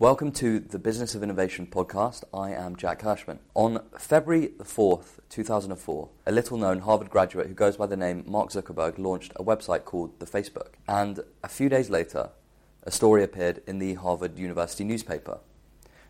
Welcome to the Business of Innovation podcast. I am Jack Hirschman. On February 4th, 2004, a little known Harvard graduate who goes by the name Mark Zuckerberg launched a website called The Facebook. And a few days later, a story appeared in the Harvard University newspaper.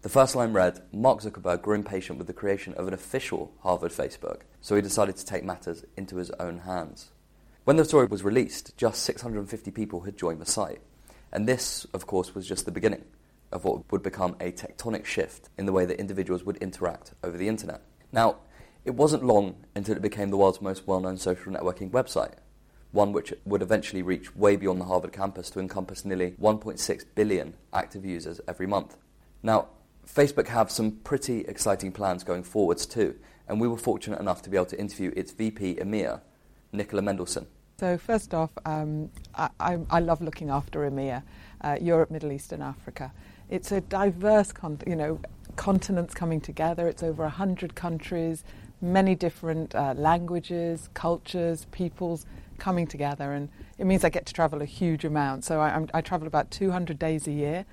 The first line read Mark Zuckerberg grew impatient with the creation of an official Harvard Facebook, so he decided to take matters into his own hands. When the story was released, just 650 people had joined the site. And this, of course, was just the beginning of what would become a tectonic shift in the way that individuals would interact over the internet. Now, it wasn't long until it became the world's most well known social networking website, one which would eventually reach way beyond the Harvard campus to encompass nearly 1.6 billion active users every month. Now, Facebook have some pretty exciting plans going forwards too, and we were fortunate enough to be able to interview its VP EMEA, Nicola Mendelsohn. So first off, um, I, I, I, love looking after EMEA, uh, Europe, Middle East, and Africa. It's a diverse, con- you know, continents coming together. It's over hundred countries, many different uh, languages, cultures, peoples coming together, and it means I get to travel a huge amount. So I, I travel about 200 days a year,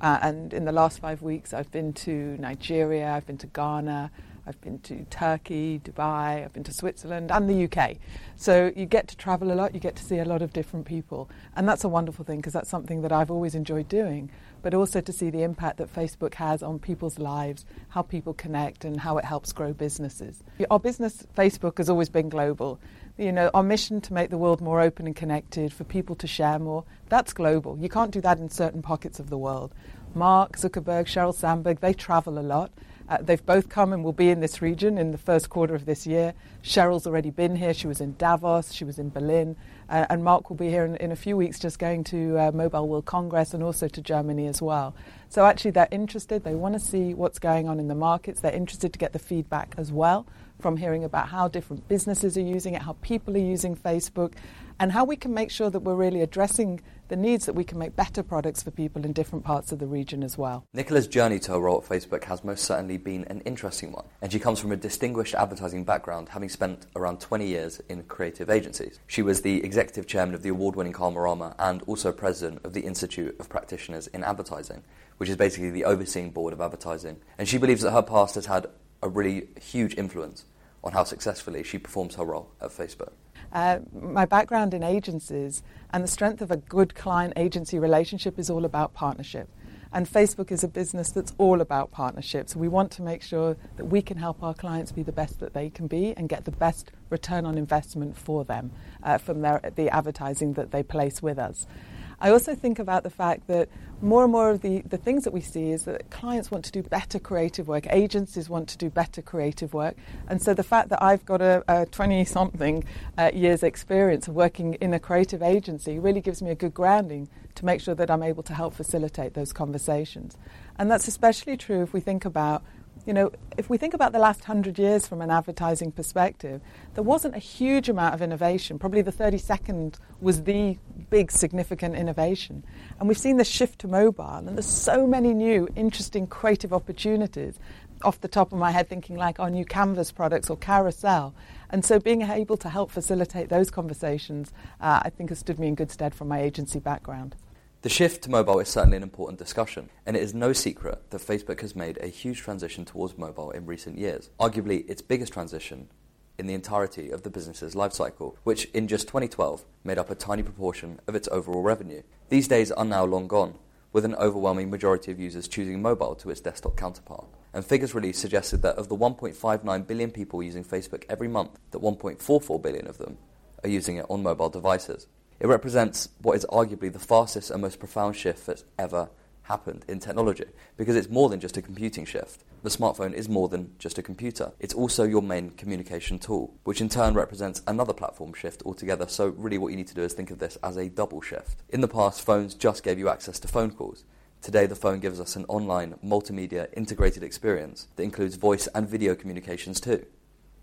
uh, and in the last five weeks, I've been to Nigeria, I've been to Ghana. I've been to Turkey, Dubai, I've been to Switzerland and the UK. So you get to travel a lot, you get to see a lot of different people. And that's a wonderful thing because that's something that I've always enjoyed doing. But also to see the impact that Facebook has on people's lives, how people connect, and how it helps grow businesses. Our business, Facebook, has always been global. You know, our mission to make the world more open and connected, for people to share more, that's global. You can't do that in certain pockets of the world. Mark Zuckerberg, Sheryl Sandberg, they travel a lot. Uh, they've both come and will be in this region in the first quarter of this year. Sheryl's already been here. She was in Davos, she was in Berlin, uh, and Mark will be here in, in, a few weeks just going to uh, Mobile World Congress and also to Germany as well. So actually, they're interested. They want to see what's going on in the markets. They're interested to get the feedback as well from hearing about how different businesses are using it, how people are using Facebook, and how we can make sure that we're really addressing the needs that we can make better products for people in different parts of the region as well. Nicola's journey to her role at Facebook has most certainly been an interesting one, and she comes from a distinguished advertising background, having spent around 20 years in creative agencies. She was the executive chairman of the award winning Karmarama and also president of the Institute of Practitioners in Advertising, which is basically the overseeing board of advertising. And she believes that her past has had a really huge influence on how successfully she performs her role at Facebook. Uh, my background in agencies and the strength of a good client agency relationship is all about partnership. And Facebook is a business that's all about partnerships. We want to make sure that we can help our clients be the best that they can be and get the best return on investment for them uh, from their, the advertising that they place with us. I also think about the fact that more and more of the, the things that we see is that clients want to do better creative work, agencies want to do better creative work. And so the fact that I've got a 20 something uh, years experience of working in a creative agency really gives me a good grounding to make sure that I'm able to help facilitate those conversations. And that's especially true if we think about you know, if we think about the last hundred years from an advertising perspective, there wasn't a huge amount of innovation. Probably the 30 second was the big significant innovation. And we've seen the shift to mobile, and there's so many new, interesting, creative opportunities. Off the top of my head, thinking like our new Canvas products or Carousel. And so being able to help facilitate those conversations, uh, I think has stood me in good stead from my agency background. The shift to mobile is certainly an important discussion, and it is no secret that Facebook has made a huge transition towards mobile in recent years. Arguably, its biggest transition in the entirety of the business's lifecycle, which in just 2012 made up a tiny proportion of its overall revenue. These days are now long gone, with an overwhelming majority of users choosing mobile to its desktop counterpart. And figures released suggested that of the 1.59 billion people using Facebook every month, that 1.44 billion of them are using it on mobile devices. It represents what is arguably the fastest and most profound shift that's ever happened in technology because it's more than just a computing shift. The smartphone is more than just a computer. It's also your main communication tool, which in turn represents another platform shift altogether. So, really, what you need to do is think of this as a double shift. In the past, phones just gave you access to phone calls. Today, the phone gives us an online, multimedia, integrated experience that includes voice and video communications too.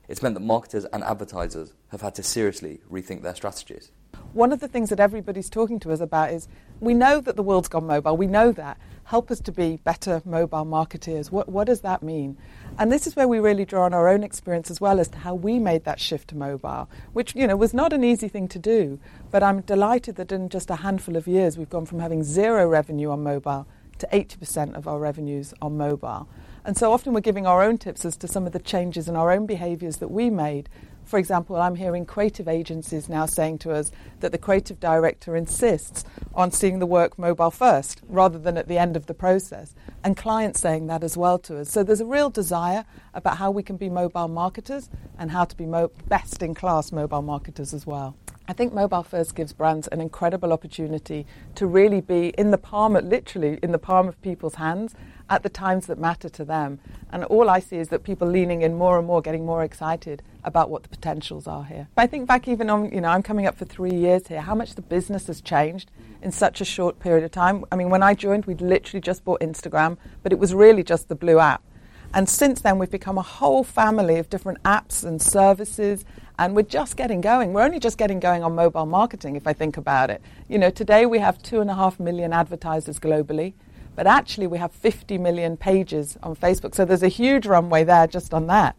It's meant that marketers and advertisers have had to seriously rethink their strategies one of the things that everybody's talking to us about is we know that the world's gone mobile. We know that. Help us to be better mobile marketeers. What, what does that mean? And this is where we really draw on our own experience as well as to how we made that shift to mobile, which you know was not an easy thing to do. But I'm delighted that in just a handful of years we've gone from having zero revenue on mobile to 80% of our revenues on mobile. And so often we're giving our own tips as to some of the changes in our own behaviours that we made. For example, I'm hearing creative agencies now saying to us that the creative director insists on seeing the work mobile first rather than at the end of the process, and clients saying that as well to us. So there's a real desire about how we can be mobile marketers and how to be mo- best in class mobile marketers as well. I think Mobile First gives brands an incredible opportunity to really be in the palm, literally in the palm of people's hands at the times that matter to them. And all I see is that people leaning in more and more, getting more excited about what the potentials are here. I think back even on, you know, I'm coming up for three years here, how much the business has changed in such a short period of time. I mean, when I joined, we'd literally just bought Instagram, but it was really just the blue app. And since then, we've become a whole family of different apps and services, and we're just getting going. We're only just getting going on mobile marketing, if I think about it. You know, today we have two and a half million advertisers globally, but actually we have 50 million pages on Facebook. So there's a huge runway there just on that.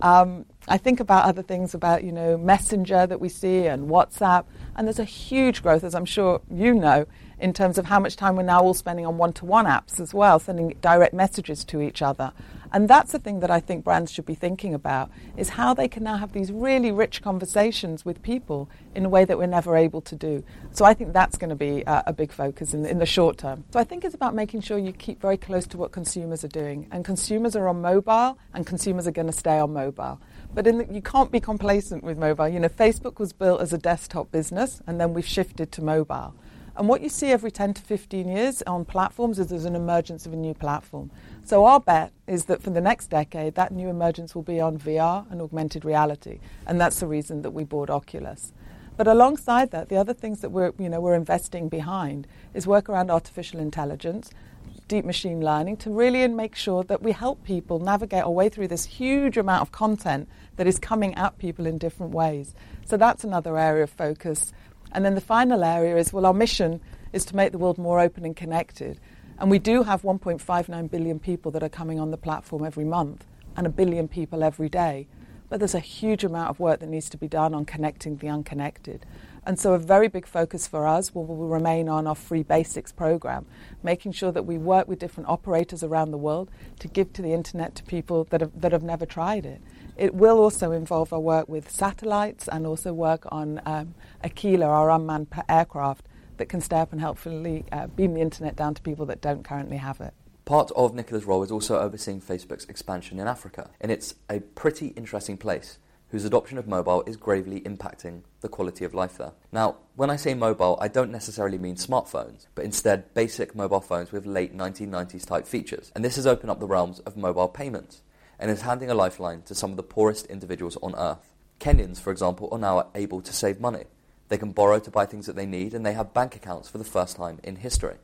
Um, I think about other things about, you know, Messenger that we see and WhatsApp, and there's a huge growth, as I'm sure you know, in terms of how much time we're now all spending on one to one apps as well, sending direct messages to each other. And that's the thing that I think brands should be thinking about is how they can now have these really rich conversations with people in a way that we're never able to do. So I think that's going to be uh, a big focus in, in the short term. So I think it's about making sure you keep very close to what consumers are doing. And consumers are on mobile, and consumers are going to stay on mobile. But the, you can't be complacent with mobile. You know, Facebook was built as a desktop business, and then we've shifted to mobile. And what you see every 10 to 15 years on platforms is there's an emergence of a new platform. So our bet is that for the next decade, that new emergence will be on VR and augmented reality. And that's the reason that we bought Oculus. But alongside that, the other things that we're, you know, we're investing behind is work around artificial intelligence, deep machine learning, to really make sure that we help people navigate our way through this huge amount of content that is coming at people in different ways. So that's another area of focus. And then the final area is well, our mission is to make the world more open and connected. And we do have 1.59 billion people that are coming on the platform every month and a billion people every day. But there's a huge amount of work that needs to be done on connecting the unconnected. And so, a very big focus for us will, will remain on our Free Basics program, making sure that we work with different operators around the world to give to the internet to people that have, that have never tried it. It will also involve our work with satellites and also work on um, Aquila, our unmanned aircraft, that can stay up and helpfully uh, beam the internet down to people that don't currently have it. Part of Nicola's role is also overseeing Facebook's expansion in Africa, and it's a pretty interesting place whose adoption of mobile is gravely impacting the quality of life there. Now, when I say mobile, I don't necessarily mean smartphones, but instead basic mobile phones with late 1990s type features. And this has opened up the realms of mobile payments and is handing a lifeline to some of the poorest individuals on earth. Kenyans, for example, are now able to save money. They can borrow to buy things that they need, and they have bank accounts for the first time in history.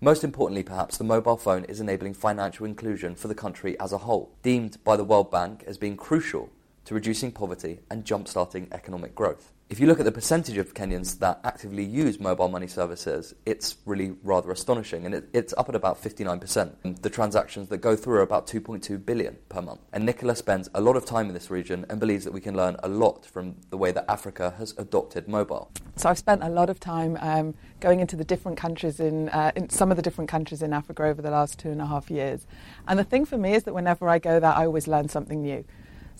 Most importantly, perhaps, the mobile phone is enabling financial inclusion for the country as a whole, deemed by the World Bank as being crucial to reducing poverty and jump-starting economic growth if you look at the percentage of Kenyans that actively use mobile money services, it's really rather astonishing, and it, it's up at about 59%. The transactions that go through are about 2.2 billion per month. And Nicola spends a lot of time in this region and believes that we can learn a lot from the way that Africa has adopted mobile. So I've spent a lot of time um, going into the different countries in, uh, in some of the different countries in Africa over the last two and a half years. And the thing for me is that whenever I go there, I always learn something new.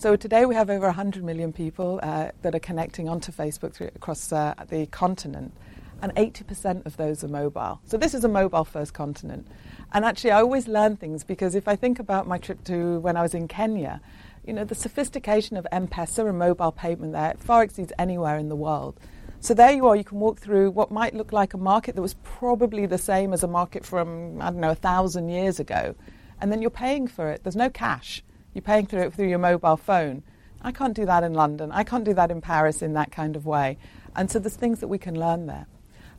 So today we have over 100 million people uh, that are connecting onto Facebook through, across uh, the continent, and 80% of those are mobile. So this is a mobile first continent. And actually, I always learn things because if I think about my trip to when I was in Kenya, you know, the sophistication of M-Pesa and mobile payment there far exceeds anywhere in the world. So there you are, you can walk through what might look like a market that was probably the same as a market from, I don't know, a thousand years ago. And then you're paying for it. There's no cash. You're paying through it through your mobile phone. I can't do that in London. I can't do that in Paris in that kind of way. And so there's things that we can learn there.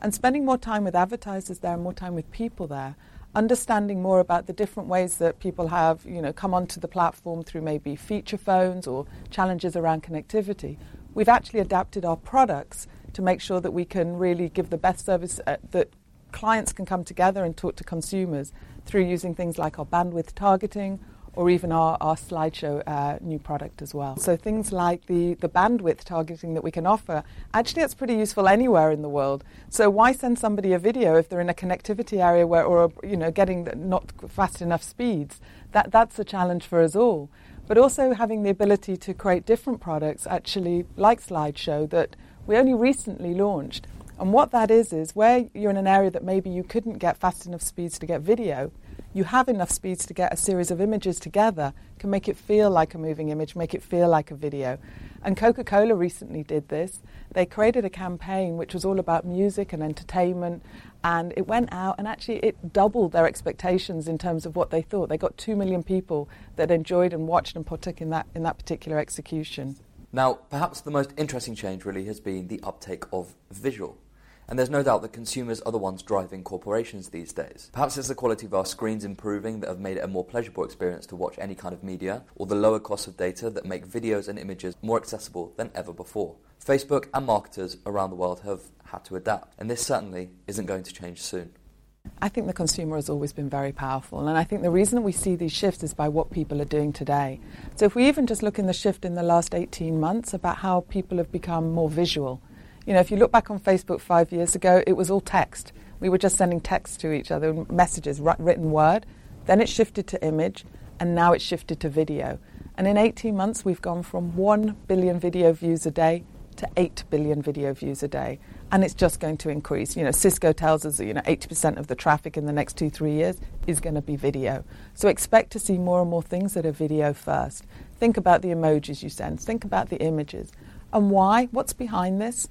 And spending more time with advertisers there and more time with people there, understanding more about the different ways that people have, you know, come onto the platform through maybe feature phones or challenges around connectivity. We've actually adapted our products to make sure that we can really give the best service uh, that clients can come together and talk to consumers through using things like our bandwidth targeting or even our, our slideshow uh, new product as well. So things like the, the bandwidth targeting that we can offer, actually it's pretty useful anywhere in the world. So why send somebody a video if they're in a connectivity area where, or you know, getting not fast enough speeds? That, that's a challenge for us all. But also having the ability to create different products, actually like Slideshow, that we only recently launched. And what that is, is where you're in an area that maybe you couldn't get fast enough speeds to get video, you have enough speeds to get a series of images together, can make it feel like a moving image, make it feel like a video. And Coca Cola recently did this. They created a campaign which was all about music and entertainment, and it went out and actually it doubled their expectations in terms of what they thought. They got two million people that enjoyed and watched and partook in that, in that particular execution. Now, perhaps the most interesting change really has been the uptake of visual. And there's no doubt that consumers are the ones driving corporations these days. Perhaps it's the quality of our screens improving that have made it a more pleasurable experience to watch any kind of media, or the lower cost of data that make videos and images more accessible than ever before. Facebook and marketers around the world have had to adapt, and this certainly isn't going to change soon. I think the consumer has always been very powerful, and I think the reason we see these shifts is by what people are doing today. So, if we even just look in the shift in the last 18 months about how people have become more visual, you know, if you look back on Facebook five years ago, it was all text. We were just sending text to each other, messages, written word. Then it shifted to image, and now it's shifted to video. And in 18 months, we've gone from 1 billion video views a day to 8 billion video views a day. And it's just going to increase. You know, Cisco tells us that, you know, 80% of the traffic in the next two, three years is going to be video. So expect to see more and more things that are video first. Think about the emojis you send. Think about the images. And why? What's behind this?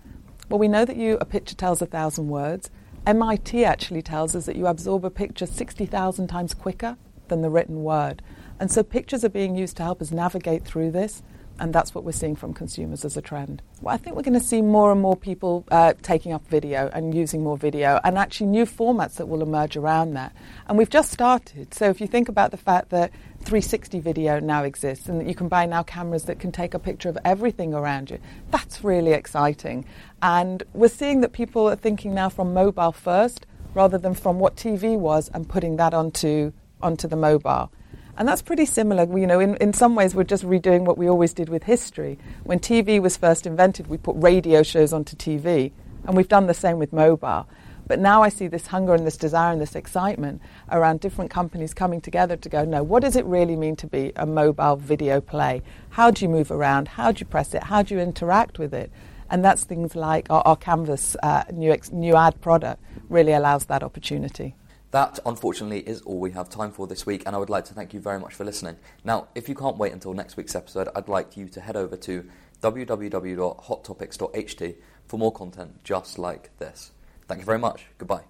Well, we know that you a picture tells a thousand words. MIT actually tells us that you absorb a picture 60,000 times quicker than the written word. And so pictures are being used to help us navigate through this and that's what we're seeing from consumers as a trend. Well, I think we're going to see more and more people uh, taking up video and using more video, and actually new formats that will emerge around that. And we've just started. So if you think about the fact that 360 video now exists, and that you can buy now cameras that can take a picture of everything around you, that's really exciting. And we're seeing that people are thinking now from mobile first rather than from what TV was and putting that onto onto the mobile. And that's pretty similar. You know, in, in some ways, we're just redoing what we always did with history. When TV was first invented, we put radio shows onto TV, and we've done the same with mobile. But now I see this hunger and this desire and this excitement around different companies coming together to go, no, what does it really mean to be a mobile video play? How do you move around? How do you press it? How do you interact with it? And that's things like our, our Canvas uh, new, ex- new ad product really allows that opportunity. That, unfortunately, is all we have time for this week, and I would like to thank you very much for listening. Now, if you can't wait until next week's episode, I'd like you to head over to www.hottopics.ht for more content just like this. Thank you very much. Goodbye.